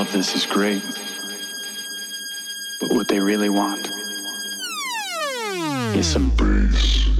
All of this is great. But what they really want is some bass.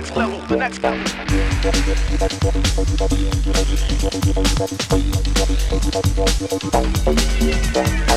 next level, the next level. The next level.